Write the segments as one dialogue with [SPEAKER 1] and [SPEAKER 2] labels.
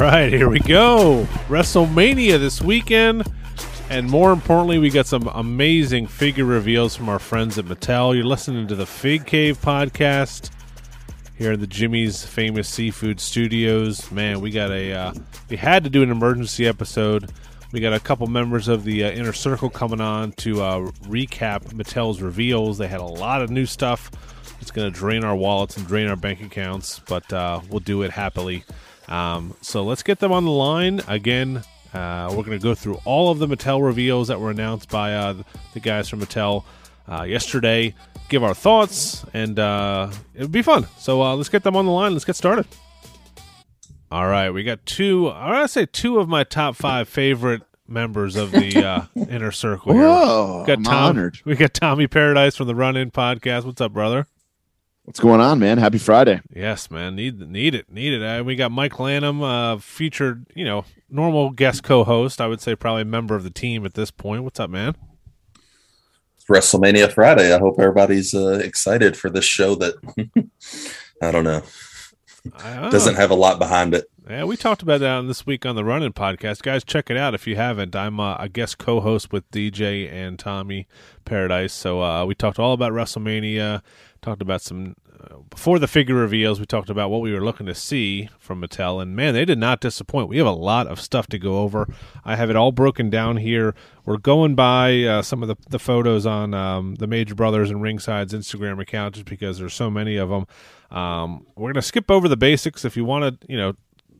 [SPEAKER 1] Right, here we go. WrestleMania this weekend. And more importantly, we got some amazing figure reveals from our friends at Mattel. You're listening to the Fig Cave podcast here in the Jimmy's Famous Seafood Studios. Man, we got a uh, we had to do an emergency episode. We got a couple members of the uh, inner circle coming on to uh, recap Mattel's reveals. They had a lot of new stuff. It's going to drain our wallets and drain our bank accounts, but uh, we'll do it happily. Um, so let's get them on the line again. Uh, we're going to go through all of the Mattel reveals that were announced by uh, the guys from Mattel uh, yesterday. Give our thoughts, and uh, it would be fun. So uh, let's get them on the line. Let's get started. All right, we got two. I want to say two of my top five favorite members of the uh, inner circle. Here.
[SPEAKER 2] Whoa,
[SPEAKER 1] We got
[SPEAKER 2] I'm
[SPEAKER 1] Tom,
[SPEAKER 2] honored.
[SPEAKER 1] We got Tommy Pairodice from the Run In podcast. What's up, brother?
[SPEAKER 2] What's going on, man? Happy Friday.
[SPEAKER 1] Yes, man. Need need it. Need it. Uh, we got Mike Lanham, uh, featured, you know, normal guest co-host. I would say probably member of the team at this point. What's up, man?
[SPEAKER 3] It's WrestleMania Friday. I hope everybody's uh, excited for this show that I don't know
[SPEAKER 1] I don't know.
[SPEAKER 3] Doesn't have a lot behind it.
[SPEAKER 1] Yeah, we talked about that on this week on the Run In podcast. Guys, check it out if you haven't. I'm uh, a guest co-host with DJ and Tommy Pairodice. So uh, we talked all about WrestleMania. Talked about some uh, before the figure reveals. We talked about what we were looking to see from Mattel, and man, they did not disappoint. We have a lot of stuff to go over. I have it all broken down here. We're going by uh, some of the, the photos on um, the Major Brothers and Ringside's Instagram account, just because there's so many of them. Um, we're gonna skip over the basics. If you want to, you know,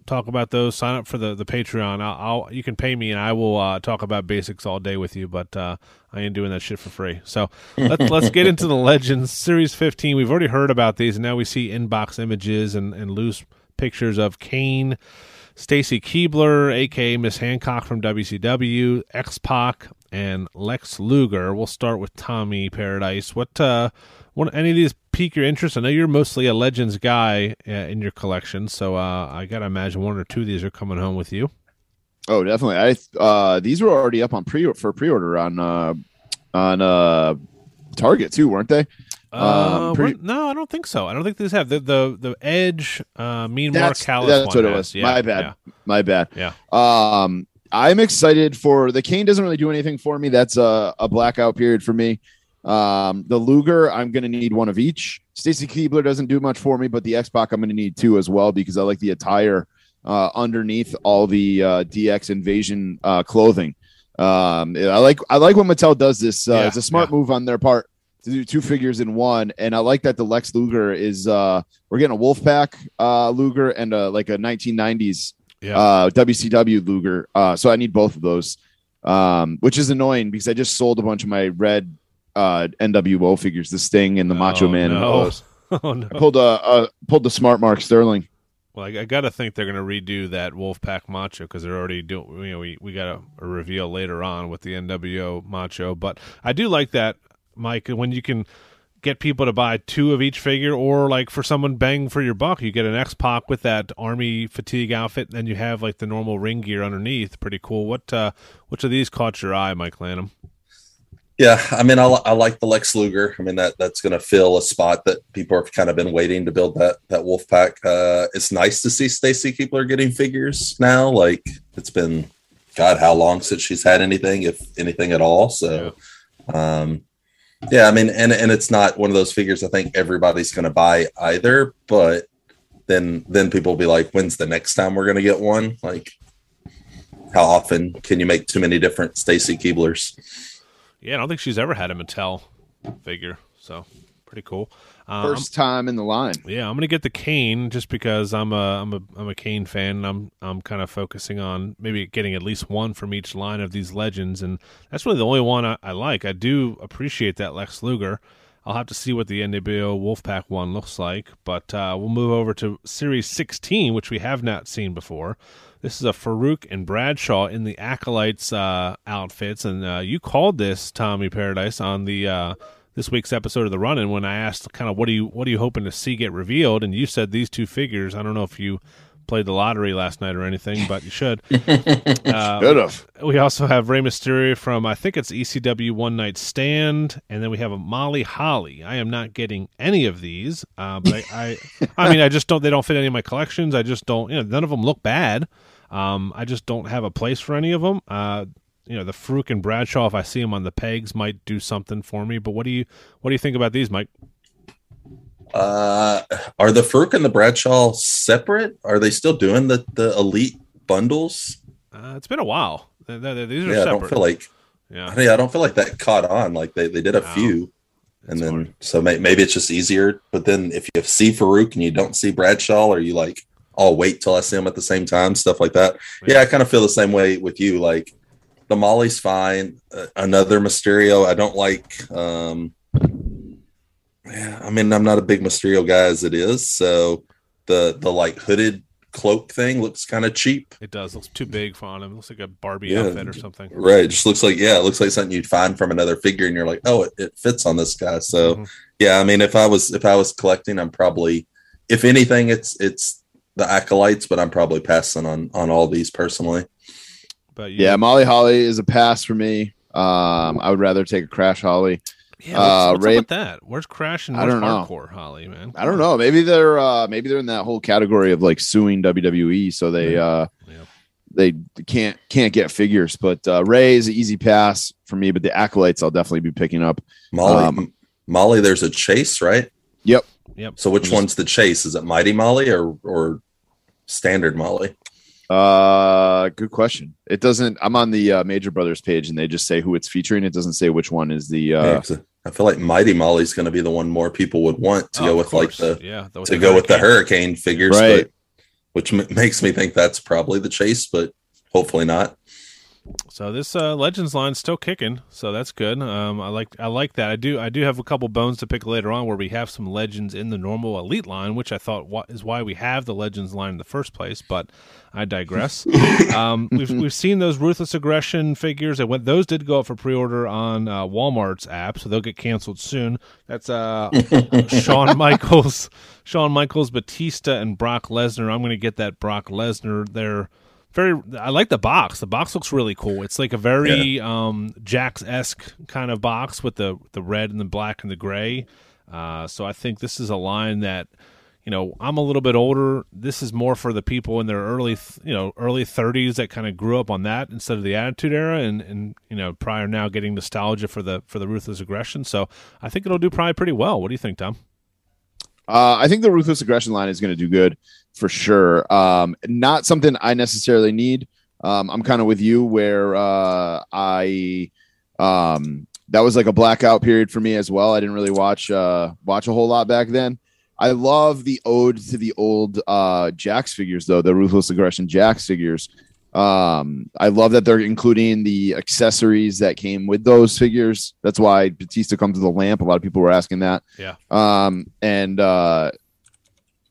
[SPEAKER 1] talk about those, sign up for the the Patreon. I'll, I'll you can pay me and I will uh, talk about basics all day with you. But uh, I ain't doing that shit for free. So let's let's get into the Legends Series 15. We've already heard about these, and now we see inbox images and and loose pictures of Kane. Stacy Keibler, aka Miss Hancock from WCW, X Pac, and Lex Luger. We'll start with Tommy Pairodice. What uh, any of these pique your interest? I know you're mostly a Legends guy uh, in your collection, so uh, I gotta imagine one or two of these are coming home with you.
[SPEAKER 2] Oh, definitely. I uh these were already up on pre for pre-order on uh on uh Target too, weren't they?
[SPEAKER 1] Uh,
[SPEAKER 2] Um, pre-
[SPEAKER 1] no, I don't think so. I don't think these have the the the Edge, uh, Mean Mark
[SPEAKER 2] That's,
[SPEAKER 1] Callous.
[SPEAKER 2] that's what it
[SPEAKER 1] has.
[SPEAKER 2] was.
[SPEAKER 1] Yeah,
[SPEAKER 2] My bad. My bad.
[SPEAKER 1] Yeah.
[SPEAKER 2] Um I'm excited for the Kane doesn't really do anything for me. That's a, a blackout period for me. Um the Luger, I'm gonna need one of each. Stacy Keibler doesn't do much for me, but the X Pac I'm gonna need two as well because I like the attire uh underneath all the uh DX invasion uh clothing. Um I like I like when Mattel does this. Uh
[SPEAKER 1] Yeah,
[SPEAKER 2] it's a smart
[SPEAKER 1] yeah.
[SPEAKER 2] move on their part to do two figures in one. And I like that the Lex Luger is uh we're getting a Wolfpack uh Luger and uh like a 1990s
[SPEAKER 1] Yeah.
[SPEAKER 2] uh WCW Luger. Uh so I need both of those. Um which is annoying because I just sold a bunch of my red uh NWO figures, the Sting and the Macho
[SPEAKER 1] Oh,
[SPEAKER 2] Man
[SPEAKER 1] no. oh no.
[SPEAKER 2] I pulled a, pulled the smart mark Sterling.
[SPEAKER 1] Well, I, I got to think they're going to redo that Wolfpack Macho because they're already doing. You know, we we got a, a reveal later on with the NWO Macho, but I do like that, Mike. When you can get people to buy two of each figure, or like for someone bang for your buck, you get an X Pac with that army fatigue outfit, and then you have like the normal ring gear underneath. Pretty cool. What uh, which of these caught your eye, Mike Lanham?
[SPEAKER 3] Yeah, I mean, I, I like the Lex Luger. I mean, that that's going to fill a spot that people have kind of been waiting to build that that wolf pack. Uh, it's nice to see Stacy Keibler getting figures now. Like it's been, God, how long since she's had anything, if anything at all. So, um, yeah, I mean, and and it's not one of those figures I think everybody's going to buy either. But then then people will be like, when's the next time we're going to get one? Like, how often can you make too many different Stacy Keiblers?
[SPEAKER 1] Yeah, I don't think she's ever had a Mattel figure, so pretty cool. Um,
[SPEAKER 2] First time in the line.
[SPEAKER 1] Yeah, I'm gonna get the Kane just because I'm a I'm a I'm a Kane fan. And I'm I'm kind of focusing on maybe getting at least one from each line of these legends, and that's really the only one I, I like. I do appreciate that Lex Luger. I'll have to see what the NWO Wolfpack one looks like, but uh, we'll move over to Series 16, which we have not seen before. This is a Farouk and Bradshaw in the Acolytes uh, outfits, and uh, you called this Tommy Pairodice on the uh, this week's episode of the Run-In when I asked kind of what are you what are you hoping to see get revealed, and you said these two figures. I don't know if you played the lottery last night or anything, but you should.
[SPEAKER 2] Uh, Good enough.
[SPEAKER 1] We also have Rey Mysterio from I think it's ECW One Night Stand, and then we have a Molly Holly. I am not getting any of these, uh, but I, I, I mean, I just don't. They don't fit any of my collections. I just don't. You know, none of them look bad. Um, I just don't have a place for any of them. Uh, you know, the Farouk and Bradshaw, if I see them on the pegs, might do something for me. But what do you what do you think about these, Mike?
[SPEAKER 3] Uh, are the Farouk and the Bradshaw separate? Are they still doing the the elite bundles?
[SPEAKER 1] Uh, it's been a while. They're, they're, these are
[SPEAKER 3] yeah,
[SPEAKER 1] separate.
[SPEAKER 3] I don't feel like
[SPEAKER 1] yeah.
[SPEAKER 3] I, I don't feel like that caught on. Like they, they did a
[SPEAKER 1] No.
[SPEAKER 3] few, and then
[SPEAKER 1] hard.
[SPEAKER 3] so may, maybe it's just easier. But then if you see Farouk and you don't see Bradshaw, are you like, I'll wait till I see them at the same time, stuff like that. Yeah, I kind of feel the same way with you. Like the Molly's fine. Uh, another Mysterio, I don't like. Um, yeah, I mean, I'm not a big Mysterio guy as it is, so the the like hooded cloak thing looks kind of cheap.
[SPEAKER 1] It does. looks too big for on him. It looks like a Barbie
[SPEAKER 3] Yeah.
[SPEAKER 1] outfit or something.
[SPEAKER 3] Right. It just looks like, yeah, it looks like something you'd find from another figure and you're like, oh, it, it fits on this guy. So
[SPEAKER 1] Mhm.
[SPEAKER 3] yeah, I mean, if I was, if I was collecting, I'm probably, if anything, it's, it's the acolytes, but I'm probably passing on, on all these personally.
[SPEAKER 1] But you,
[SPEAKER 2] Yeah, Molly Holly is a pass for me. Um, I would rather take a Crash Holly.
[SPEAKER 1] yeah what's,
[SPEAKER 2] uh,
[SPEAKER 1] what's
[SPEAKER 2] Rey-
[SPEAKER 1] up with that? Where's Crash and
[SPEAKER 2] I don't know.
[SPEAKER 1] Hardcore Holly, man?
[SPEAKER 2] I don't know. Maybe they're uh, maybe they're in that whole category of like suing WWE, so they uh,
[SPEAKER 1] Yeah.
[SPEAKER 2] they can't can't get figures. But uh, Rey is an easy pass for me. But the acolytes, I'll definitely be picking up.
[SPEAKER 3] Molly,
[SPEAKER 2] Um,
[SPEAKER 3] Molly, there's a chase, right?
[SPEAKER 2] Yep.
[SPEAKER 1] Yep.
[SPEAKER 3] So which
[SPEAKER 2] Just-
[SPEAKER 3] one's the chase? Is it Mighty Molly or, or standard Molly?
[SPEAKER 2] Uh, good question. It doesn't. I'm on the uh, Major Brothers page, and they just say who it's featuring. It doesn't say which one is the. Uh,
[SPEAKER 3] Yeah, 'cause I feel like Mighty Molly's going to be the one more people would want to
[SPEAKER 1] Oh,
[SPEAKER 3] go with like the,
[SPEAKER 1] yeah the,
[SPEAKER 3] to go with the hurricane figures,
[SPEAKER 2] Right.
[SPEAKER 3] but which m- makes me think that's probably the chase, but hopefully not.
[SPEAKER 1] So this uh, Legends line's still kicking, so that's good. Um, I like I like that. I do I do have a couple bones to pick later on where we have some Legends in the normal Elite line, which I thought wa- is why we have the Legends line in the first place. But I digress. um, we've we've seen those Ruthless Aggression figures. That went those did go up for pre order on uh, Walmart's app, so they'll get canceled soon. That's uh, Shawn Michaels, Shawn Michaels, Batista, and Brock Lesnar. I'm going to get that Brock Lesnar there very I like the box. The box looks really cool. It's like a very um Jakks esque kind of box with the the red and the black and the gray. Uh so I think this is a line that you know, I'm a little bit older. This is more for the people in their early, you know, early 30s that kind of grew up on that instead of the Attitude Era, and and you know, prior now getting nostalgia for the for the ruthless aggression. So I think it'll do probably pretty well. What do you think, Tom?
[SPEAKER 2] Uh, I think the ruthless aggression line is going to do good for sure. Um, not something I necessarily need. Um, I'm kind of with you where uh, I um, that was like a blackout period for me as well. I didn't really watch uh, watch a whole lot back then. I love the ode to the old uh, Jakks figures though, the ruthless aggression Jakks figures. Um, I love that they're including the accessories that came with those figures. That's why Batista comes with a lamp. A lot of people were asking that.
[SPEAKER 1] Yeah.
[SPEAKER 2] Um, and uh,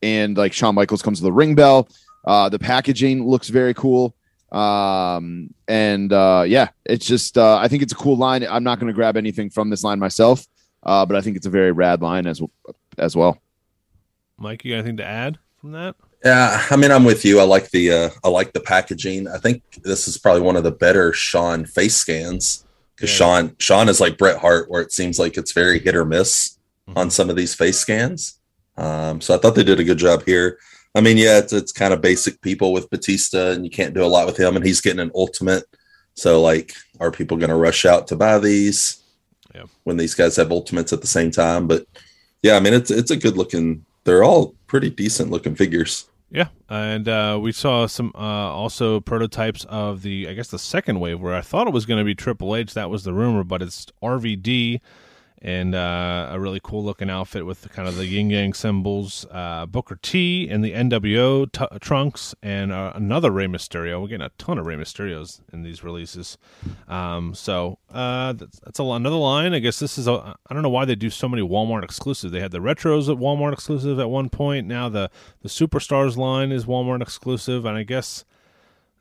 [SPEAKER 2] and like Shawn Michaels comes with a ring bell. Uh, the packaging looks very cool. Um, and uh, yeah, it's just uh, I think it's a cool line. I'm not going to grab anything from this line myself, uh, but I think it's a very rad line as as well.
[SPEAKER 1] Mike, you got anything to add from that?
[SPEAKER 3] Yeah, I mean, I'm with you. I like the uh, I like the packaging. I think this is probably one of the better Shawn face scans because
[SPEAKER 1] Yeah.
[SPEAKER 3] Shawn Shawn is like Bret Hart, where it seems like it's very hit or miss
[SPEAKER 1] Mhm.
[SPEAKER 3] on some of these face scans. Um, so I thought they did a good job here. I mean, yeah, it's it's kind of basic people with Batista, and you can't do a lot with him, and he's getting an ultimate. So, like, are people going to rush out to buy these
[SPEAKER 1] Yeah.
[SPEAKER 3] when these guys have ultimates at the same time? But yeah, I mean, it's it's a good looking. They're all pretty decent looking figures.
[SPEAKER 1] Yeah, and uh, we saw some uh, also prototypes of the I guess the second wave where I thought it was going to be Triple H. That was the rumor, but it's RVD and uh, a really cool looking outfit with the, kind of the yin yang symbols. Uh, Booker T and the NWO t- trunks and uh, another Rey Mysterio. We're getting a ton of Rey Mysterios in these releases. Um, so uh, that's, that's a, another line. I guess this is a. I don't know why they do so many Walmart exclusives. They had the retros at Walmart exclusive at one point. Now the the Superstars line is Walmart exclusive, and I guess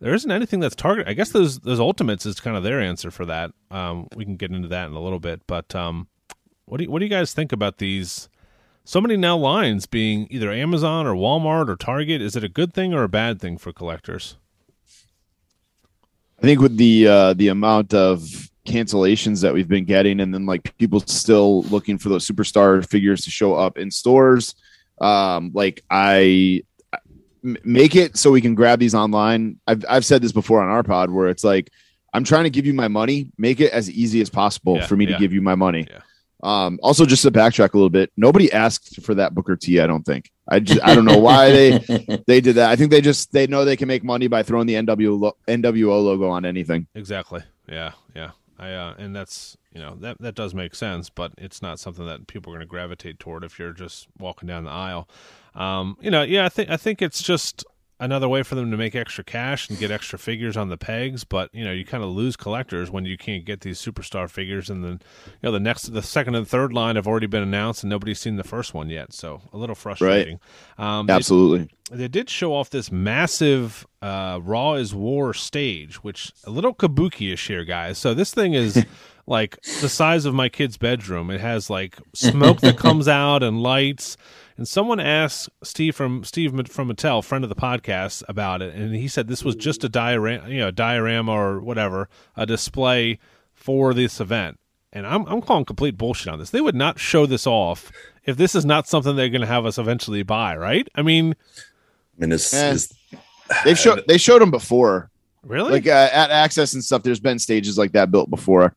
[SPEAKER 1] there isn't anything that's targeted. I guess those those Ultimates is kind of their answer for that. Um, we can get into that in a little bit, but um, what do you, what do you guys think about these so many now lines being either Amazon or Walmart or Target. Is it a good thing or a bad thing for collectors?
[SPEAKER 2] I think with the uh, the amount of cancellations that we've been getting, and then like people still looking for those superstar figures to show up in stores, um, like I make it so we can grab these online. I've I've said this before on our pod where it's like I'm trying to give you my money. Make it as easy as possible
[SPEAKER 1] Yeah,
[SPEAKER 2] for me
[SPEAKER 1] yeah.
[SPEAKER 2] to give you my money.
[SPEAKER 1] Yeah.
[SPEAKER 2] Um, also, just to backtrack a little bit, nobody asked for that Booker T. I don't think. I just I don't know why they they did that. I think they just they know they can make money by throwing the NW lo- NWO logo on anything.
[SPEAKER 1] Exactly. Yeah, yeah. I uh, and that's you know that that does make sense, but it's not something that people are going to gravitate toward if you're just walking down the aisle. Um, you know, yeah, I think I think it's just another way for them to make extra cash and get extra figures on the pegs. But you know, you kind of lose collectors when you can't get these superstar figures, and then you know the next, the second and third line have already been announced, and nobody's seen the first one yet. So a little frustrating. Um, they-
[SPEAKER 2] Absolutely.
[SPEAKER 1] they did show off this massive uh, Raw is War stage, which a little kabuki-ish here, guys. So this thing is like the size of my kid's bedroom. It has like smoke that comes out and lights. And someone asked Steve from Steve from Mattel, friend of the podcast, about it, and he said this was just a diorama, you know, diorama or whatever, a display for this event. And I'm I'm calling complete bullshit on this. They would not show this off if this is not something they're going to have us eventually buy, right? I mean,
[SPEAKER 3] I mean, is,
[SPEAKER 2] Eh.
[SPEAKER 3] is
[SPEAKER 2] They've showed they showed them before,
[SPEAKER 1] really?
[SPEAKER 2] like uh, at Axxess and stuff. There's been stages like that built before.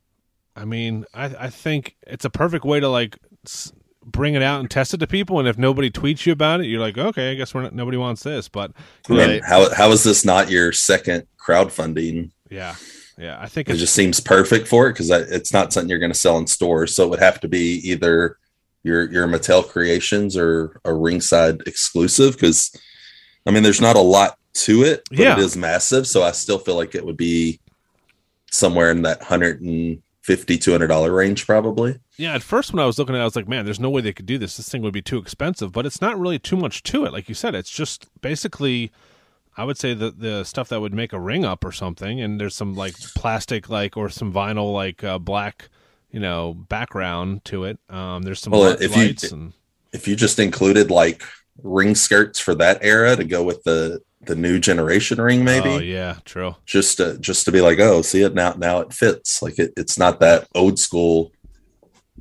[SPEAKER 1] I mean, I, I think it's a perfect way to like s- bring it out and test it to people. And if nobody tweets you about it, you're like, okay, I guess we're not, nobody wants this. But
[SPEAKER 2] Right.
[SPEAKER 3] how how is this not your second crowdfunding?
[SPEAKER 1] yeah, yeah, I think
[SPEAKER 3] It just seems perfect for it because it's not something you're going to sell in stores. So it would have to be either your your Mattel Creations or a ringside exclusive. Because I mean, there's not a lot to it, but
[SPEAKER 1] Yeah.
[SPEAKER 3] it is massive. So I still feel like it would be somewhere in that hundred and fifty, two hundred dollar range, probably.
[SPEAKER 1] yeah. At first, when I was looking at, it, I was like, man, there's no way they could do this. This thing would be too expensive. But it's not really too much to it. Like you said, it's just basically. I would say the the stuff that would make a ring up or something, and there's some like plastic like or some vinyl like uh, black, you know, background to it. Um, there's some
[SPEAKER 3] Well, if you-
[SPEAKER 1] and
[SPEAKER 3] If you just included like ring skirts for that era to go with the the new generation ring, maybe.
[SPEAKER 1] Oh yeah, true.
[SPEAKER 3] just to just to be like, oh, see it now. Now it fits. Like it, it's not that old school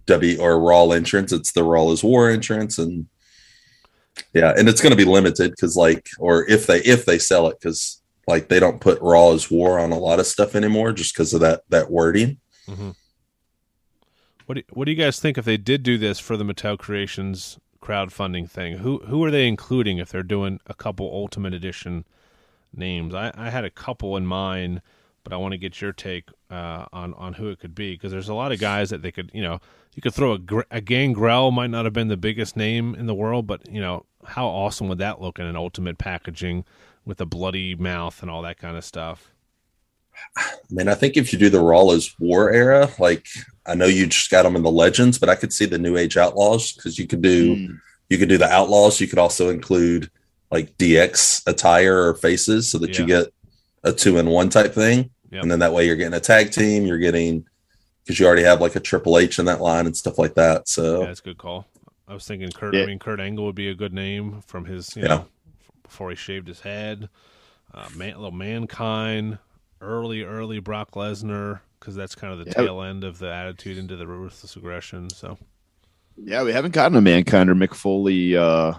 [SPEAKER 3] W or Raw entrance. It's the Raw is War entrance, and yeah, and it's going to be limited because like, or if they if they sell it because like they don't put Raw is War on a lot of stuff anymore just because of that that wording.
[SPEAKER 1] hmm What do, what do you guys think if they did do this for the Mattel Creations crowdfunding thing? Who who are they including if they're doing a couple Ultimate Edition names? I, I had a couple in mind, but I want to get your take uh, on on who it could be because there's a lot of guys that they could you know you could throw a, a Gangrel might not have been the biggest name in the world, but you know how awesome would that look in an Ultimate packaging with a bloody mouth and all that kind of stuff?
[SPEAKER 3] I mean, I think if you do the Raw is War era, like I know you just got them in the Legends, but I could see the New Age Outlaws because you could do.
[SPEAKER 2] Mm.
[SPEAKER 3] you could do the outlaws you could also include like dx attire or faces so that you get a two in one type thing
[SPEAKER 1] Yep.
[SPEAKER 3] and then that way you're getting a tag team you're getting because you already have like a triple h in that line and stuff like that so
[SPEAKER 1] Yeah, that's a good call. I was thinking Kurt.
[SPEAKER 2] Yeah.
[SPEAKER 1] I mean, Kurt Angle would be a good name from his, you
[SPEAKER 3] Yeah.
[SPEAKER 1] know, before he shaved his head. Uh, man, little mankind, early, early Brock Lesnar, because that's kind of the
[SPEAKER 2] Yeah.
[SPEAKER 1] tail end of the attitude into the ruthless aggression. So,
[SPEAKER 2] Yeah, we haven't gotten a mankind or Mick Foley uh,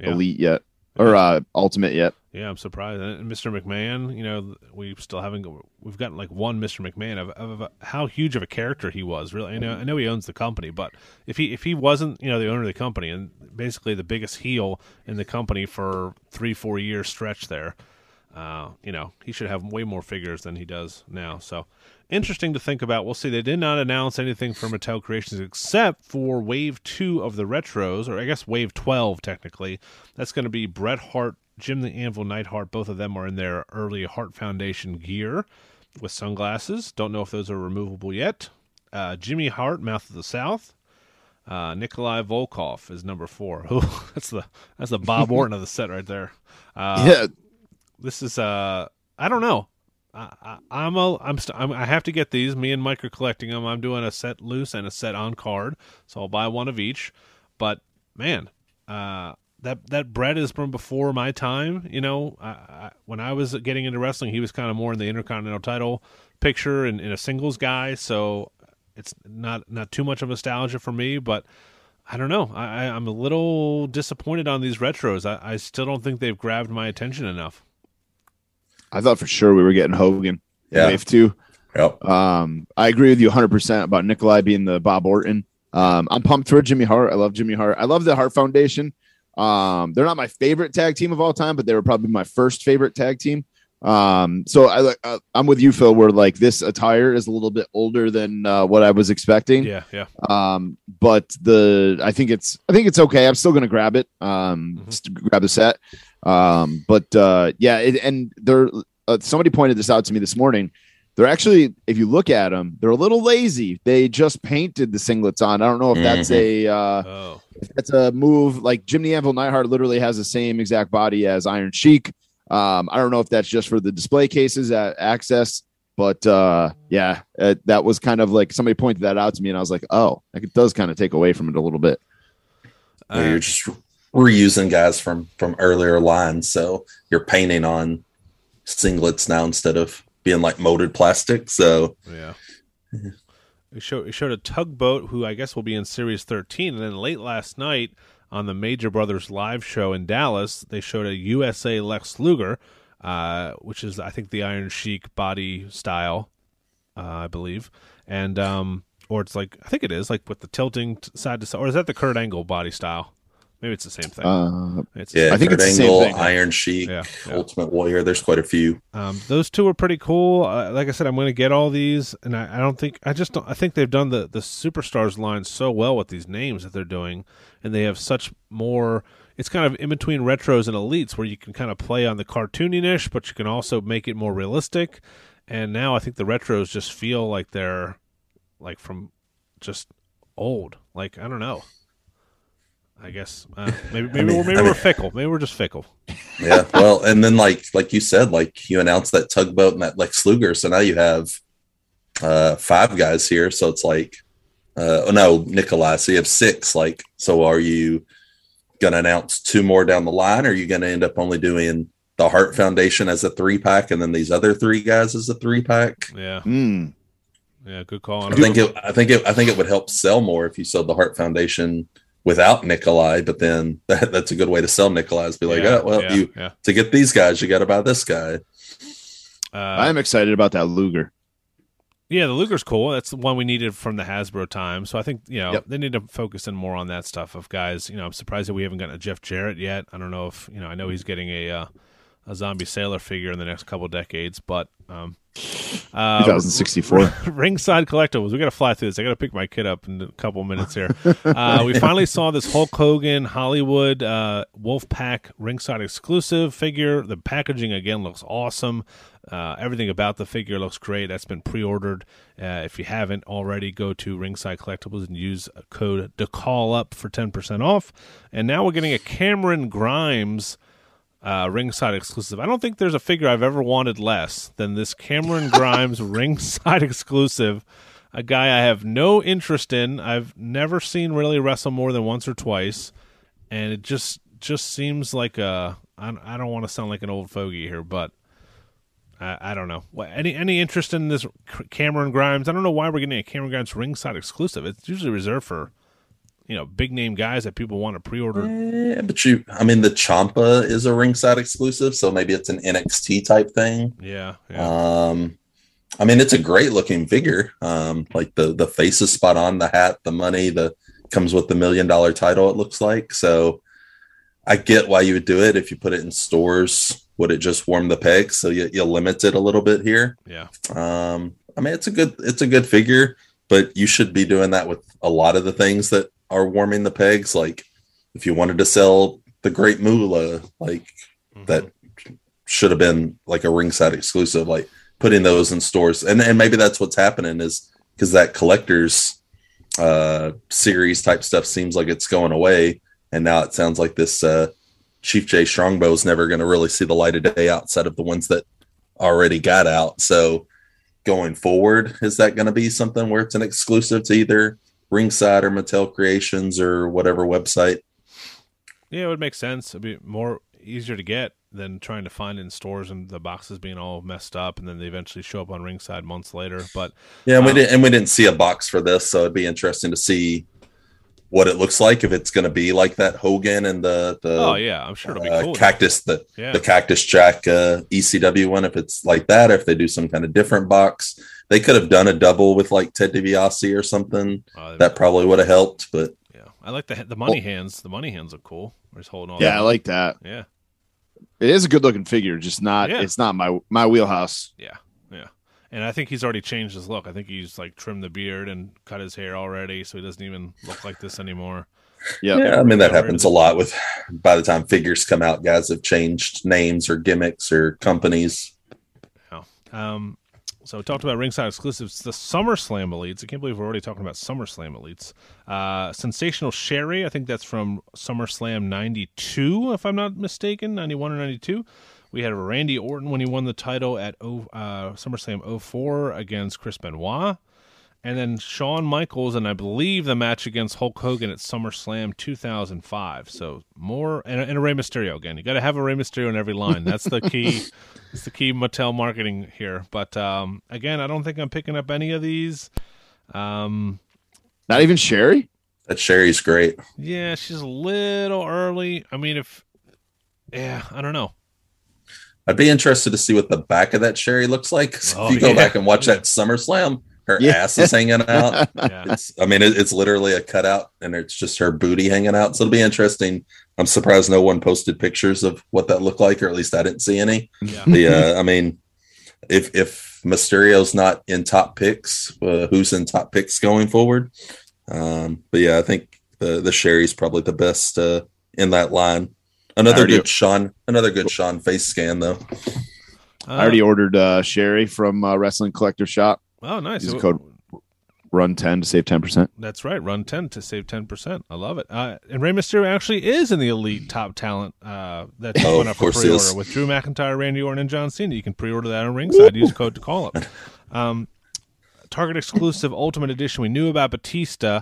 [SPEAKER 1] yeah,
[SPEAKER 2] elite yet, or uh, ultimate yet.
[SPEAKER 1] yeah, I'm surprised. And Mr. McMahon, you know, we still haven't. We've gotten like one Mr. McMahon of, of how huge of a character he was. Really, I know, I know he owns the company, but if he if he wasn't, you know, the owner of the company and basically the biggest heel in the company for three four year stretch there, uh, you know, he should have way more figures than he does now. So interesting to think about. We'll see. They did not announce anything for Mattel Creations except for Wave Two of the retros, or I guess Wave Twelve technically. That's going to be Bret Hart, Jim the Anvil Neidhart. Both of them are in their early Hart Foundation gear with sunglasses. Don't know if those are removable yet. Uh, Jimmy Hart, Mouth of the South. Uh, Nikolai Volkoff is number four. Ooh, that's the that's the Bob Orton of the set right there. Uh,
[SPEAKER 2] yeah,
[SPEAKER 1] this is uh I don't know. I, I, I'm a I'm, st- I'm I have to get these. Me and Mike are collecting them. I'm doing a set loose and a set on card, so I'll buy one of each. But man, uh, that that Bret is from before my time. You know, I, I, when I was getting into wrestling, he was kind of more in the Intercontinental title picture and, and a singles guy. So it's not not too much of nostalgia for me, but I don't know. I, I'm a little disappointed on these retros. I, I still don't think they've grabbed my attention enough.
[SPEAKER 2] I thought for sure we were getting Hogan.
[SPEAKER 3] Yeah.
[SPEAKER 2] Wave two.
[SPEAKER 3] Yep.
[SPEAKER 2] Um, I agree with you 100% about Nikolai being the Bob Orton. Um, I'm pumped for Jimmy Hart. I love Jimmy Hart. I love the Hart Foundation. Um, they're not my favorite tag team of all time, but they were probably my first favorite tag team. Um, so I like uh, I'm with you, Phil. Where like this attire is a little bit older than uh, what I was expecting.
[SPEAKER 1] Yeah, yeah.
[SPEAKER 2] Um, but the I think it's I think it's okay. I'm still gonna grab it. Um,
[SPEAKER 1] Mhm.
[SPEAKER 2] just grab the set. Um, but uh, yeah, it, and there uh, somebody pointed this out to me this morning. They're actually, if you look at them, they're a little lazy. They just painted the singlets on. I don't know if that's a uh,
[SPEAKER 1] Oh,
[SPEAKER 2] if that's a move. Like Jimmy Anvil Neidhart literally has the same exact body as Iron Sheik. Um, I don't know if that's just for the display cases at Axxess, but uh, yeah, uh, that was kind of like somebody pointed that out to me, and I was like, oh, like it does kind of take away from it a little bit.
[SPEAKER 1] Uh,
[SPEAKER 3] you're just reusing guys from from earlier lines, so you're painting on singlets now instead of being like molded plastic. So
[SPEAKER 1] Yeah. It showed, it showed a tugboat who I guess will be in Series 13. And then late last night on the Major Brothers live show in Dallas, they showed a USA Lex Luger, uh, which is, I think, the Iron Sheik body style, uh, I believe. And, um, or it's like, I think it is, like with the tilting side to side. Or is that the Kurt Angle body style? Maybe it's the same thing.
[SPEAKER 2] Uh,
[SPEAKER 1] it's
[SPEAKER 3] yeah,
[SPEAKER 2] I think
[SPEAKER 3] Kurt
[SPEAKER 2] it's the same
[SPEAKER 3] Angle,
[SPEAKER 2] thing.
[SPEAKER 3] Iron Sheik,
[SPEAKER 1] Yeah, yeah.
[SPEAKER 3] Ultimate Warrior. There's quite a few.
[SPEAKER 1] Um, those two are pretty cool. Uh, like I said, I'm going to get all these, and I, I don't think I just don't. I think they've done the the superstars line so well with these names that they're doing, and they have such more. It's kind of in between retros and elites, where you can kind of play on the cartooniness, but you can also make it more realistic. And now I think the retros just feel like they're like from just old. Like I don't know. I guess uh, maybe maybe,
[SPEAKER 3] mean-
[SPEAKER 1] we're, maybe
[SPEAKER 3] I
[SPEAKER 1] we're fickle. Maybe we're just fickle.
[SPEAKER 3] Yeah. well, and then like like you said, like you announced that tugboat and that Lex Luger, so now you have uh five guys here. So it's like uh oh no, Nikolai. So you have six. Like, so are you gonna announce two more down the line, or are you gonna end up only doing the Hart Foundation as a three pack and then these other three guys as a three pack?
[SPEAKER 1] Yeah,
[SPEAKER 2] hmm.
[SPEAKER 1] yeah. Good call.
[SPEAKER 3] I think it I think it I think it would help sell more if you sold the Hart Foundation without Nikolai, but then that, that's a good way to sell Nikolai is be like,
[SPEAKER 1] yeah,
[SPEAKER 3] oh well,
[SPEAKER 1] yeah,
[SPEAKER 3] you
[SPEAKER 1] yeah.
[SPEAKER 3] to get these guys, you gotta buy this guy.
[SPEAKER 1] Uh,
[SPEAKER 2] I'm excited about that Luger.
[SPEAKER 1] yeah, the Luger's cool. That's the one we needed from the Hasbro time. So I think you know
[SPEAKER 2] Yep.
[SPEAKER 1] they need to focus in more on that stuff of guys. You know, I'm surprised that we haven't gotten a Jeff Jarrett yet. I don't know if you know. I know he's getting a uh, a zombie sailor figure in the next couple decades, but um, uh,
[SPEAKER 2] 2064.
[SPEAKER 1] ringside collectibles. We got to fly through this. I got to pick my kid up in a couple minutes here. uh, we finally saw this Hulk Hogan Hollywood uh, Wolfpack ringside exclusive figure. The packaging again looks awesome. Uh, everything about the figure looks great. That's been pre-ordered. Uh, if you haven't already, go to Ringside Collectibles and use code to call up for ten percent off. And now we're getting a Cameron Grimes uh, ringside exclusive. I don't think there's a figure I've ever wanted less than this Cameron Grimes ringside exclusive. A guy I have no interest in. I've never seen really wrestle more than once or twice, and it just just seems like a. I, I don't want to sound like an old fogey here, but I, I don't know. What, any any interest in this Cameron Grimes? I don't know why we're getting a Cameron Grimes ringside exclusive. It's usually reserved for you know big name guys that people want to pre-order.
[SPEAKER 3] Yeah, but you, I mean, the Ciampa is a ringside exclusive, so maybe it's an NXT type thing.
[SPEAKER 1] Yeah, yeah.
[SPEAKER 3] Um, I mean, it's a great looking figure. Um, like the the face is spot on, the hat, the money, the comes with the million dollar title. It looks like so. I get why you would do it if you put it in stores. Would it just warm the pegs? So you you limit it a little bit here.
[SPEAKER 1] yeah.
[SPEAKER 3] Um, I mean, it's a good it's a good figure, but you should be doing that with a lot of the things that are warming the pegs. Like if you wanted to sell the Great Moolah, like
[SPEAKER 1] Mhm.
[SPEAKER 3] that should have been like a ringside exclusive, like putting those in stores. And and maybe that's what's happening is because that collectors uh series type stuff seems like it's going away. And now it sounds like this uh Chief Jay Strongbow is never going to really see the light of day outside of the ones that already got out. So going forward, is that going to be something where it's an exclusive to either Ringside or Mattel Creations or whatever website
[SPEAKER 1] Yeah, it would make sense. It'd be more easier to get than trying to find in stores and the boxes being all messed up, and then they eventually show up on ringside months later. But
[SPEAKER 3] Yeah, and we
[SPEAKER 1] Um,
[SPEAKER 3] didn't and we didn't see a box for this, so it'd be interesting to see what it looks like if it's going to be like that Hogan and the the
[SPEAKER 1] oh yeah, I'm sure it'll be
[SPEAKER 3] uh,
[SPEAKER 1] cool.
[SPEAKER 3] cactus the
[SPEAKER 1] yeah,
[SPEAKER 3] the cactus jack uh, ECW one if it's like that, or if they do some kind of different box. They could have done a double with like Ted DiBiase or something.
[SPEAKER 1] Uh,
[SPEAKER 3] That probably would have helped, but
[SPEAKER 1] yeah. I like the the money hands. The money hands look cool. We're just holding all.
[SPEAKER 2] Yeah,
[SPEAKER 1] that
[SPEAKER 2] I like that.
[SPEAKER 1] Yeah,
[SPEAKER 2] It is a good looking figure, just not.
[SPEAKER 1] Yeah.
[SPEAKER 2] It's not my my wheelhouse.
[SPEAKER 1] yeah, yeah. And I think he's already changed his look. I think he's like trimmed the beard and cut his hair already, so he doesn't even look like this anymore.
[SPEAKER 2] Yeah.
[SPEAKER 3] yeah, I mean that happens a lot with by the time figures come out, guys have changed names or gimmicks or companies.
[SPEAKER 1] Um, so we talked about ringside exclusives. The SummerSlam elites. I can't believe we're already talking about SummerSlam elites. Uh, Sensational Sherri. I think that's from SummerSlam '92, if I'm not mistaken, '91 or '92. We had Randy Orton when he won the title at oh, uh, SummerSlam 04 against Chris Benoit. And then Shawn Michaels, and I believe the match against Hulk Hogan at SummerSlam 2005. So more, and, and a Rey Mysterio again. You got to have a Rey Mysterio in every line. That's the key. It's the key Mattel marketing here. But um, again, I don't think I'm picking up any of these. Um,
[SPEAKER 2] Not even Sherri.
[SPEAKER 3] That Sherri's great.
[SPEAKER 1] yeah, she's a little early. I mean, if yeah, I don't know.
[SPEAKER 3] I'd be interested to see what the back of that Sherri looks like.
[SPEAKER 1] Oh,
[SPEAKER 3] if you go
[SPEAKER 1] yeah.
[SPEAKER 3] back and watch that SummerSlam, her
[SPEAKER 2] Yeah.
[SPEAKER 3] ass is hanging out.
[SPEAKER 1] Yeah,
[SPEAKER 3] It's, I mean, it, it's literally a cutout, and it's just her booty hanging out. So it'll be interesting. I'm surprised no one posted pictures of what that looked like, or at least I didn't see any.
[SPEAKER 1] yeah.
[SPEAKER 3] The, uh, I mean, if if Mysterio's not in top picks, uh, who's in top picks going forward? Um, but yeah, I think the the Sherri's probably the best uh, in that line. Another
[SPEAKER 2] already-
[SPEAKER 3] good Shawn, another good Shawn face scan though.
[SPEAKER 2] I already ordered uh, Sherri from uh, Wrestling Collector Shop.
[SPEAKER 1] Oh, nice.
[SPEAKER 2] Use the code Run ten to save ten percent.
[SPEAKER 1] That's right. Run 10 to save 10%. I love it. Uh, and Rey Mysterio actually is in the elite top talent uh, that just
[SPEAKER 3] Oh,
[SPEAKER 1] up for pre order with Drew McIntyre, Randy Orton, and John Cena. You can pre order that on ringside. Use code to call it. Um, Target exclusive Ultimate Edition. We knew about Batista.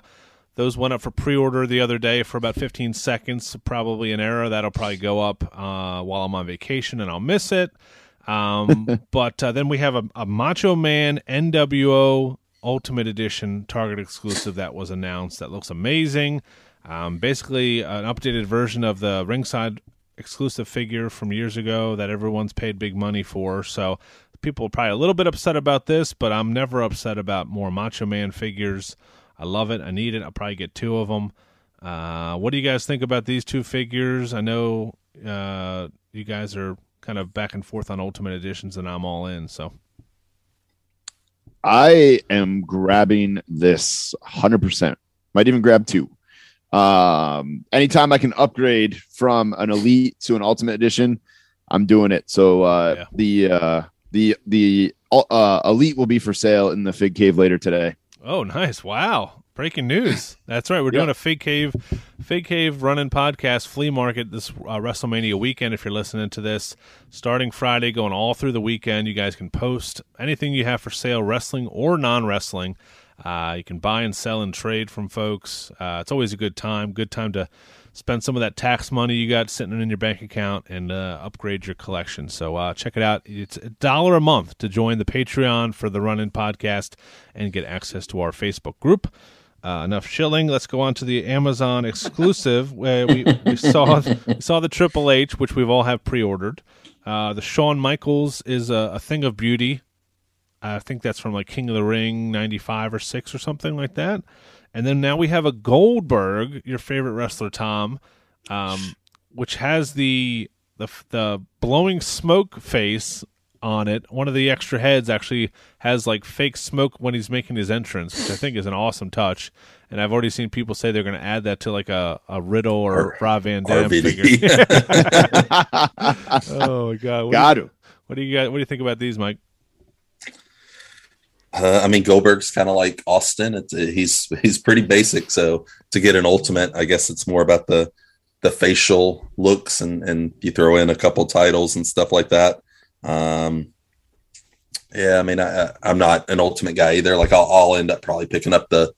[SPEAKER 1] Those went up for pre order the other day for about 15 seconds. Probably an error. That'll probably go up uh, while I'm on vacation and I'll miss it. Um, but uh, then we have a, a Macho Man NWO Ultimate Edition Target exclusive that was announced. That looks amazing. Um, basically, an updated version of the ringside exclusive figure from years ago that everyone's paid big money for. So people are probably a little bit upset about this, but I'm never upset about more Macho Man figures. I love it. I need it. I'll probably get two of them. Uh, what do you guys think about these two figures? I know uh, you guys are kind of back and forth on Ultimate Editions, and I'm all in. So
[SPEAKER 2] I am grabbing this 100%. Might even grab two. Um, anytime I can upgrade from an elite to an ultimate edition, I'm doing it. So uh,
[SPEAKER 1] Yeah.
[SPEAKER 2] the uh, the the uh, elite will be for sale in the Fig Cave later today.
[SPEAKER 1] Oh, nice! Wow, breaking news. That's right. We're doing a Fig Cave, Fig Cave Run In podcast flea market this uh, WrestleMania weekend. If you're listening to this, starting Friday, going all through the weekend, you guys can post anything you have for sale, wrestling or non-wrestling. Uh, you can buy and sell and trade from folks. Uh, it's always a good time. Good time to spend some of that tax money you got sitting in your bank account and uh, upgrade your collection. So uh, check it out. It's a dollar a month to join the Patreon for the Run In podcast and get access to our Facebook group. Uh, enough shilling. Let's go on to the Amazon exclusive. where we, we saw we saw the Triple H, which we've all have pre-ordered. Uh, the Shawn Michaels is a, a thing of beauty. I think that's from like King of the Ring '95 or six or something like that. And then now we have a Goldberg, your favorite wrestler, Tom, um, which has the the the blowing smoke face on it. One of the extra heads actually has like fake smoke when he's making his entrance, which I think is an awesome touch. And I've already seen people say they're going to add that to like a, a Riddle or,
[SPEAKER 3] Or
[SPEAKER 1] Rob Van Dam figure. Oh my god! What,
[SPEAKER 2] Got
[SPEAKER 1] do
[SPEAKER 2] to.
[SPEAKER 1] you, what do you got? What do you think about these, Mike?
[SPEAKER 3] Uh, I mean, Goldberg's kind of like Austin. It's, uh, he's he's pretty basic. So to get an ultimate, I guess it's more about the the facial looks and and you throw in a couple titles and stuff like that. Um, yeah, I mean, I, I'm not an ultimate guy either. Like I'll, I'll end up probably picking up the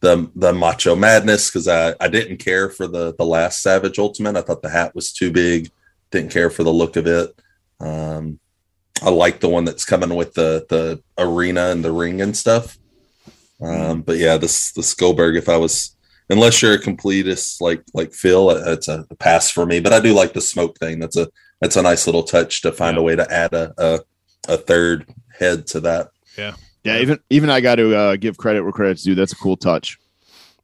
[SPEAKER 3] the the Macho Madness because I I didn't care for the the last Savage Ultimate. I thought the hat was too big. Didn't care for the look of it. Um, I like the one that's coming with the the arena and the ring and stuff. Um, but yeah, this the Goldberg, if I was unless you're a completist like like Phil, it's a pass for me. But I do like the smoke thing. That's a that's a nice little touch to find
[SPEAKER 1] Yeah.
[SPEAKER 3] a way to add a, a a third head to that.
[SPEAKER 1] Yeah.
[SPEAKER 2] Yeah, even even I got to uh, give credit where credit's due. That's a cool touch.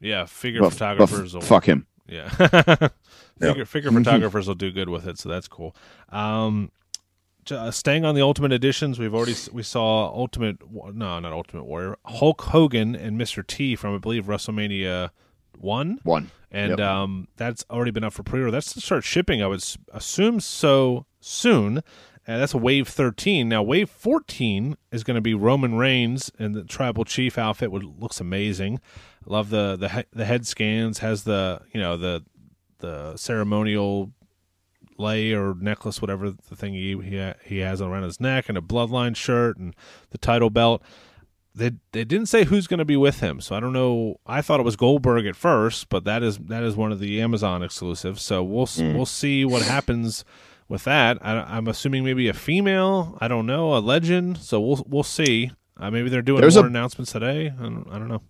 [SPEAKER 1] Yeah. Figure
[SPEAKER 2] But, but
[SPEAKER 1] photographers will
[SPEAKER 2] fuck him.
[SPEAKER 1] Yeah.
[SPEAKER 3] Yeah.
[SPEAKER 1] figure, figure photographers will do good with it, so that's cool. Um, uh, staying on the Ultimate Editions, we've already we saw Ultimate no, not Ultimate Warrior, Hulk Hogan and Mr. T from I believe WrestleMania one,
[SPEAKER 2] One.
[SPEAKER 1] and
[SPEAKER 2] Yep.
[SPEAKER 1] um, that's already been up for pre-order. That's to start shipping. I would assume so soon. And that's a wave 13. Now, wave 14 is going to be Roman Reigns in the tribal chief outfit, which looks amazing. Love the the the head scans. Has the you know the the ceremonial lei or necklace, whatever the thing he he he has around his neck, and a bloodline shirt and the title belt. They they didn't say who's going to be with him, so I don't know. I thought it was Goldberg at first, but that is that is one of the Amazon exclusives. So we'll s we'll see what happens with that. I, I'm assuming maybe a female. I don't know a legend. So we'll we'll see. Uh, maybe they're doing
[SPEAKER 2] There's
[SPEAKER 1] more
[SPEAKER 2] a-
[SPEAKER 1] announcements today. I don't, I don't know.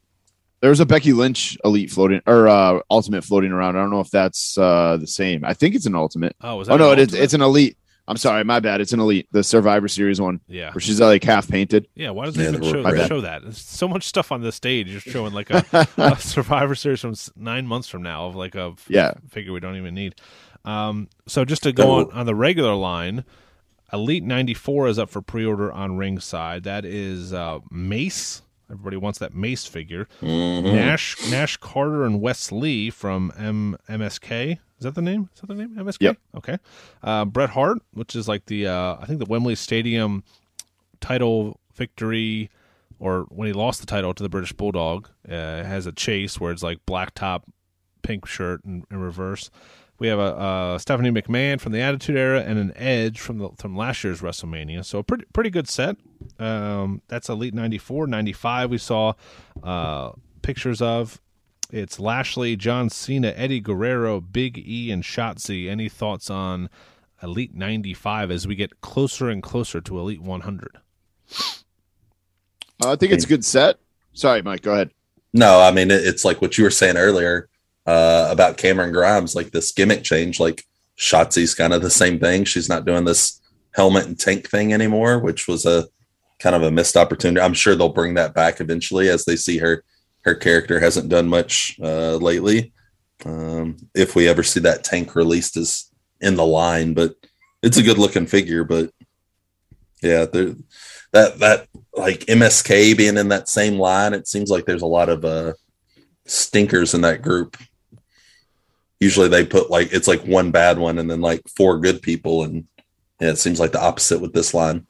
[SPEAKER 2] There's a Becky Lynch elite floating or uh, ultimate floating around. I don't know if that's uh, the same. I think it's an ultimate.
[SPEAKER 1] Oh,
[SPEAKER 2] Oh no,
[SPEAKER 1] an
[SPEAKER 2] it is. It's an elite. I'm sorry, my bad. It's an elite, the Survivor Series one,
[SPEAKER 1] yeah.
[SPEAKER 2] where she's like half painted.
[SPEAKER 1] Yeah, why does
[SPEAKER 3] Yeah,
[SPEAKER 1] it even show,
[SPEAKER 3] red.
[SPEAKER 1] show that? There's so much stuff on the stage. You're showing like a, a Survivor Series from nine months from now of like a
[SPEAKER 2] Yeah.
[SPEAKER 1] figure we don't even need. Um, so just to go on, on the regular line, Elite 94 is up for pre-order on ringside. That is uh, Mace. Everybody wants that Mace figure.
[SPEAKER 3] Mhm.
[SPEAKER 1] Nash, Nash Carter, and Wes Lee from M- MSK. Is that the name? Is that the name? MSK.
[SPEAKER 2] Yep.
[SPEAKER 1] Okay. Uh, Bret Hart, which is like the uh, I think the Wembley Stadium title victory, or when he lost the title to the British Bulldog, uh, has a chase where it's like black top, pink shirt in, in reverse. We have a uh, Stephanie McMahon from the Attitude Era and an Edge from the from last year's WrestleMania. So a pretty pretty good set. Um, that's Elite 94, 95 We saw uh, pictures of. It's Lashley, John Cena, Eddie Guerrero, Big E, and Shotzi. Any thoughts on Elite 95 as we get closer and closer to Elite 100?
[SPEAKER 2] Uh, I think it's a good set. Sorry, Mike. Go ahead.
[SPEAKER 3] No, I mean it's like what you were saying earlier uh, about Cameron Grimes, like this gimmick change. Like Shotzi's kind of the same thing. She's not doing this helmet and tank thing anymore, which was a kind of a missed opportunity. I'm sure they'll bring that back eventually as they see her her character hasn't done much uh, lately. Um, if we ever see that tank released as in the line, but it's a good looking figure. But yeah, there that that like MSK being in that same line, it seems like there's a lot of uh stinkers in that group. Usually they put like it's like one bad one and then like four good people, and it seems like the opposite with this line.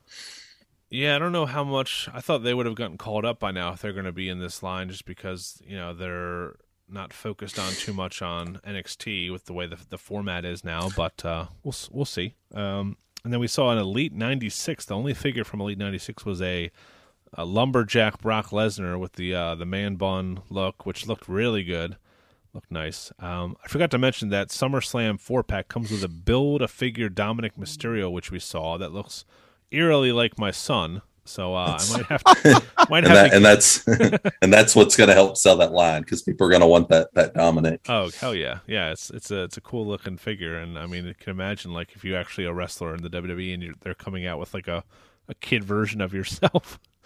[SPEAKER 1] Yeah, I don't know how much. I thought they would have gotten called up by now if they're going to be in this line, just because you know they're not focused on too much on NXT with the way the the format is now. But uh, we'll we'll see. Um, and then we saw an Elite '96. The only figure from Elite '96 was a, a lumberjack Brock Lesnar with the uh, the man bun look, which looked really good. Nice. Um, I forgot to mention that SummerSlam four pack comes with a build a figure Dominik Mysterio, which we saw that looks eerily like my son. So uh, I might have to might
[SPEAKER 3] And
[SPEAKER 1] have
[SPEAKER 3] that
[SPEAKER 1] to
[SPEAKER 3] and that's and that's what's going to help sell that line because people are going to want that that Dominik.
[SPEAKER 1] Oh hell yeah, yeah! It's it's a it's a cool looking figure, and I mean, you can imagine like if you actually a wrestler in the WWE and you're, they're coming out with like a, a kid version of yourself,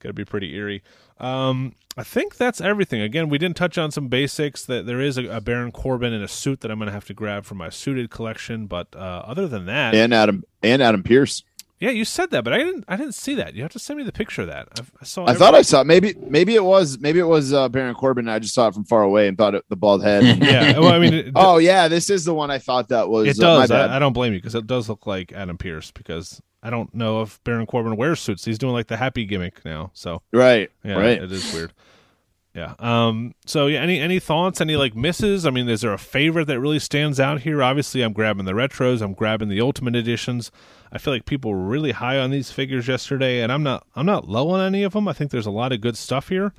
[SPEAKER 1] gonna be pretty eerie. Um, I think that's everything. Again, we didn't touch on some basics. That there is a, a Baron Corbin in a suit that I'm gonna have to grab for my suited collection, but uh, other than that,
[SPEAKER 2] And Adam and Adam Pearce.
[SPEAKER 1] Yeah, you said that, but I didn't I didn't see that. You have to send me the picture of that. I, I saw.
[SPEAKER 2] I thought I saw maybe maybe it was maybe it was uh, Baron Corbin. And I just saw it from far away and thought it, the bald head.
[SPEAKER 1] yeah. Well, I mean, it,
[SPEAKER 2] oh yeah, this is the one I thought that was.
[SPEAKER 1] It
[SPEAKER 2] uh, my
[SPEAKER 1] does.
[SPEAKER 2] bad.
[SPEAKER 1] I, I don't blame you because it does look like Adam Pearce. Because I don't know if Baron Corbin wears suits. He's doing like the happy gimmick now. So
[SPEAKER 2] right,
[SPEAKER 1] yeah,
[SPEAKER 2] right.
[SPEAKER 1] it is weird. Yeah. Um. So yeah. Any any thoughts? Any like misses? I mean, is there a favorite that really stands out here? Obviously, I'm grabbing the retros. I'm grabbing the ultimate editions. I feel like people were really high on these figures yesterday, and I'm not. I'm not low on any of them. I think there's a lot of good stuff here.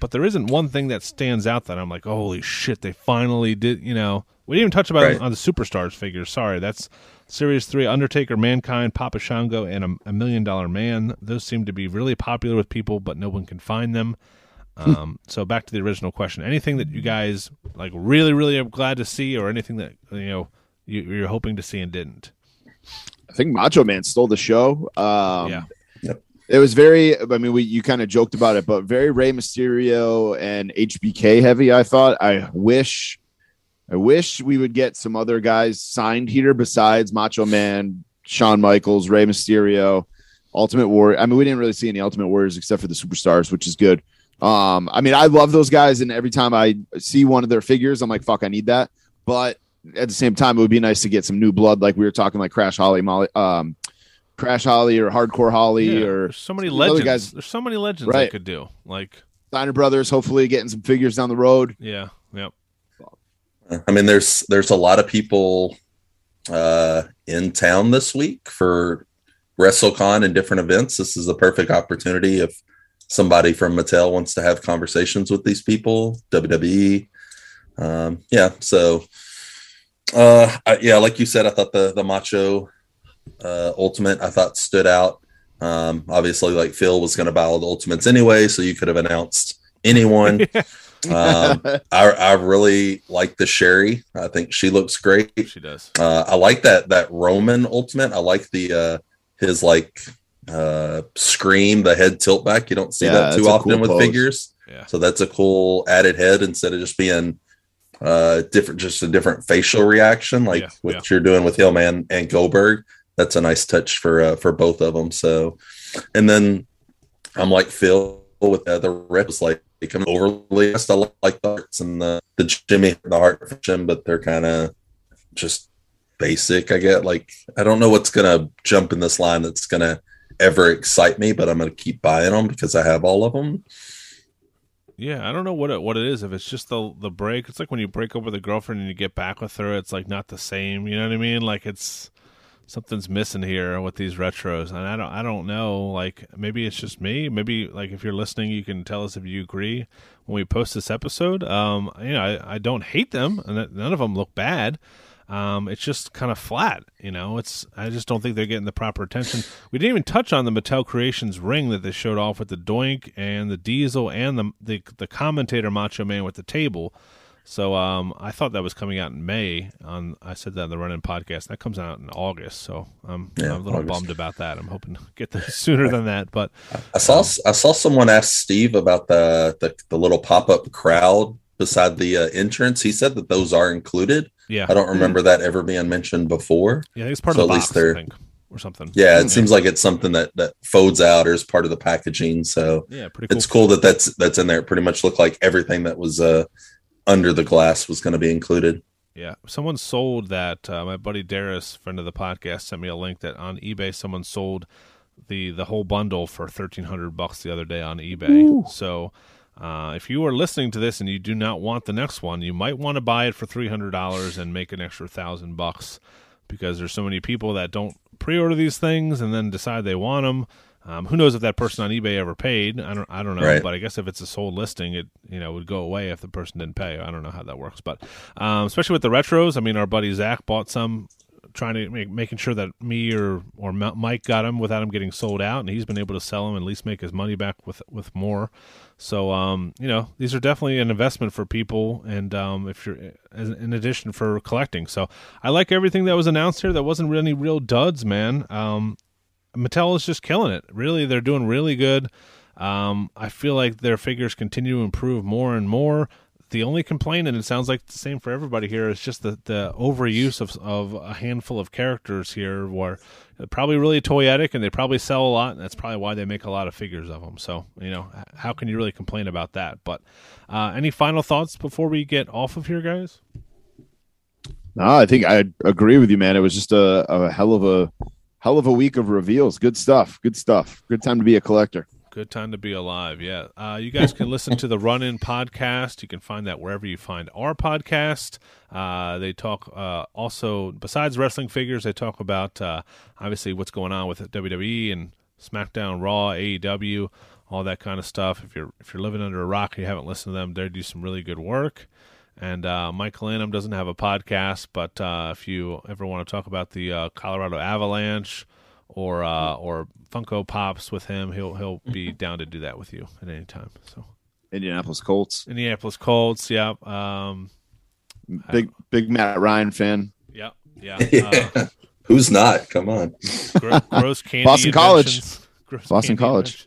[SPEAKER 1] but there isn't one thing that stands out that I'm like, holy shit, they finally did. You know, we didn't even touch about
[SPEAKER 3] Right.
[SPEAKER 1] on the superstars figures. Sorry, that's Series Three: Undertaker, Mankind, Papa Shango, and a, a Million Dollar Man. Those seem to be really popular with people, but no one can find them. Um, so back to the original question: anything that you guys like really, really are glad to see, or anything that you know you, you're hoping to see and didn't?
[SPEAKER 2] I think Macho Man stole the show. Um,
[SPEAKER 1] Yeah.
[SPEAKER 3] Yep.
[SPEAKER 2] It was very. I mean, we you kind of joked about it, but very Rey Mysterio and HBK heavy. I thought. I wish, I wish we would get some other guys signed here besides Macho Man, Shawn Michaels, Rey Mysterio, Ultimate Warrior. I mean, we didn't really see any Ultimate Warriors except for the superstars, which is good. Um, I mean, I love those guys, and every time I see one of their figures, I'm like, fuck, I need that. But at the same time, it would be nice to get some new blood, like we were talking, like Crash Holly, Molly, um, Crash Holly, or Hardcore Holly,
[SPEAKER 1] Yeah,
[SPEAKER 2] or
[SPEAKER 1] there's so many legends.
[SPEAKER 2] guys-
[SPEAKER 1] There's so many legends they
[SPEAKER 2] Right.
[SPEAKER 1] could do. Like,
[SPEAKER 2] Steiner Brothers. Hopefully, getting some figures down the road.
[SPEAKER 1] yeah, yep.
[SPEAKER 3] I mean, there's there's a lot of people uh, in town this week for WrestleCon and different events. This is the perfect opportunity if somebody from Mattel wants to have conversations with these people. WWE, um, yeah. So, uh, I, yeah, like you said, I thought the the Macho uh, Ultimate I thought stood out. Um, obviously, like Phil was going to buy all the Ultimates anyway, so you could have announced anyone. um, I, I really like the Sherri. I think she looks great.
[SPEAKER 1] she does.
[SPEAKER 3] Uh, I like that that Roman ultimate. I like the uh, his like uh, scream, the head tilt back. You don't see
[SPEAKER 2] Yeah,
[SPEAKER 3] that too often
[SPEAKER 2] cool
[SPEAKER 3] with
[SPEAKER 2] pose.
[SPEAKER 3] figures.
[SPEAKER 1] Yeah.
[SPEAKER 3] So that's a cool added head instead of just being uh different, just a different facial reaction like
[SPEAKER 1] Yeah,
[SPEAKER 3] what
[SPEAKER 1] yeah.
[SPEAKER 3] you're doing with Hillman and Goldberg. That's a nice touch for uh, for both of them. So, and then I'm like Phil with the reps like become overly. I still like the Harts and the the Jimmy the heart for Jim, but they're kind of just basic. I get like I don't know what's gonna jump in this line that's gonna ever excite me, but I'm gonna keep buying them because I have all of them.
[SPEAKER 1] Yeah, I don't know what it what it is. If it's just the the break, it's like when you break up with a girlfriend and you get back with her, it's like not the same. You know what I mean? Like it's something's missing here with these retros, and I don't I don't know. Like maybe it's just me. Maybe like if you're listening, you can tell us if you agree when we post this episode. Um, you know, I, I don't hate them, and none of them look bad. Um, it's just kind of flat, you know. It's I just don't think they're getting the proper attention. We didn't even touch on the Mattel Creations ring that they showed off with the Doink and the Diesel and the the, the commentator Macho Man with the table. So um, I thought that was coming out in May. On I said that in the Run In podcast. That comes out in August, so I'm,
[SPEAKER 3] Yeah,
[SPEAKER 1] I'm a little
[SPEAKER 3] August.
[SPEAKER 1] bummed about that. I'm hoping to get this sooner than that, but
[SPEAKER 3] I saw I saw someone ask Steve about the the, the little pop up crowd beside the uh, entrance. He said that those are included.
[SPEAKER 1] yeah,
[SPEAKER 3] I don't remember that ever being mentioned before.
[SPEAKER 1] yeah, it's part
[SPEAKER 3] So
[SPEAKER 1] of the
[SPEAKER 3] at
[SPEAKER 1] box,
[SPEAKER 3] least
[SPEAKER 1] I
[SPEAKER 3] they're-
[SPEAKER 1] think, or something.
[SPEAKER 3] Yeah, it seems like it's something that that folds out or is part of the packaging. So
[SPEAKER 1] yeah, pretty cool.
[SPEAKER 3] it's cool that that's that's in there. It pretty much looked like everything that was uh under the glass was going to be included.
[SPEAKER 1] Yeah, someone sold that. Uh, my buddy Darius, friend of the podcast, sent me a link that on eBay someone sold the the whole bundle for thirteen hundred bucks the other day on eBay. So. Uh, if you are listening to this and you do not want the next one, you might want to buy it for three hundred dollars and make an extra thousand bucks because there's so many people that don't pre-order these things and then decide they want them. Um, who knows if that person on eBay ever paid? I don't. I don't know.
[SPEAKER 3] Right.
[SPEAKER 1] But I guess if it's a sold listing, it you know would go away if the person didn't pay. I don't know how that works, but um, especially with the retros. I mean, our buddy Zach bought some, trying to make making sure that me or or Mike got them without them getting sold out, and he's been able to sell them and at least make his money back with with more. So um, you know, these are definitely an investment for people, and um, if you're in addition for collecting. So I like everything that was announced here. That wasn't really real duds, man. Um, Mattel is just killing it. Really, they're doing really good. Um, I feel like their figures continue to improve more and more. The only complaint, and it sounds like the same for everybody here, is just the, the overuse of of a handful of characters here, where probably really toyetic and they probably sell a lot, and that's probably why they make a lot of figures of them. So, you know, how can you really complain about that? But uh, any final thoughts before we get off of here, guys?
[SPEAKER 2] No, I think I agree with you, man. It was just a, a hell of a hell of a week of reveals. Good stuff. Good stuff. Good time to be a collector.
[SPEAKER 1] Good time to be alive. Yeah. Uh, you guys can listen to the Run In podcast. You can find that wherever you find our podcast. Uh, they talk uh, also, besides wrestling figures, they talk about uh, obviously what's going on with WWE and SmackDown, Raw, AEW, all that kind of stuff. If you're if you're living under a rock and you haven't listened to them, they do some really good work. And uh, Mike Lanham doesn't have a podcast, but uh, if you ever want to talk about the uh, Colorado Avalanche or uh, or Funko Pops with him, he'll he'll be down to do that with you at any time. So
[SPEAKER 2] Indianapolis Colts.
[SPEAKER 1] Indianapolis Colts, yeah, um,
[SPEAKER 2] Big big Matt Ryan fan.
[SPEAKER 1] yeah, yeah. Uh,
[SPEAKER 3] Who's not? Come on.
[SPEAKER 1] gro- gross candy.
[SPEAKER 2] Boston College.
[SPEAKER 1] Gross
[SPEAKER 2] Boston
[SPEAKER 1] candy
[SPEAKER 2] College.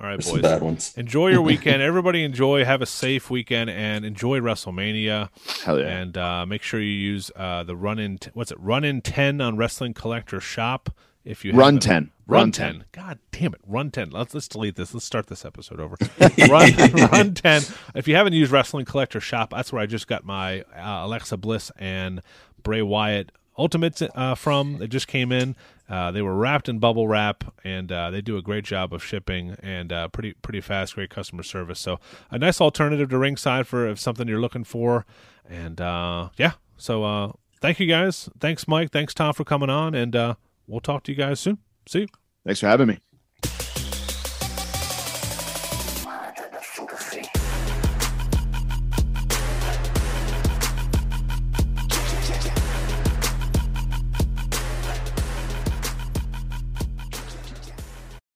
[SPEAKER 1] Inventions. All right,
[SPEAKER 3] There's some
[SPEAKER 1] boys.
[SPEAKER 3] bad ones.
[SPEAKER 1] Enjoy your weekend. Everybody enjoy. Have a safe weekend and enjoy WrestleMania.
[SPEAKER 2] Hell yeah.
[SPEAKER 1] And uh, make sure you use uh, the run in. T- what's it? Run in ten on Wrestling Collector Shop. If you
[SPEAKER 2] Run
[SPEAKER 1] haven't-
[SPEAKER 2] 10.
[SPEAKER 1] Run,
[SPEAKER 2] Run
[SPEAKER 1] 10.
[SPEAKER 2] 10.
[SPEAKER 1] God damn it. Run 10. Let's let's delete this. Let's start this episode over. run, run 10. If you haven't used Wrestling Collector Shop, that's where I just got my uh, Alexa Bliss and Bray Wyatt Ultimates uh, from. It just came in. Uh, they were wrapped in bubble wrap, and uh, they do a great job of shipping and uh, pretty pretty fast, great customer service. So a nice alternative to ringside for if something you're looking for. And uh, yeah, so uh, thank you guys. Thanks, Mike. Thanks, Tom, for coming on, and uh, we'll talk to you guys soon. See you.
[SPEAKER 2] Thanks for having me.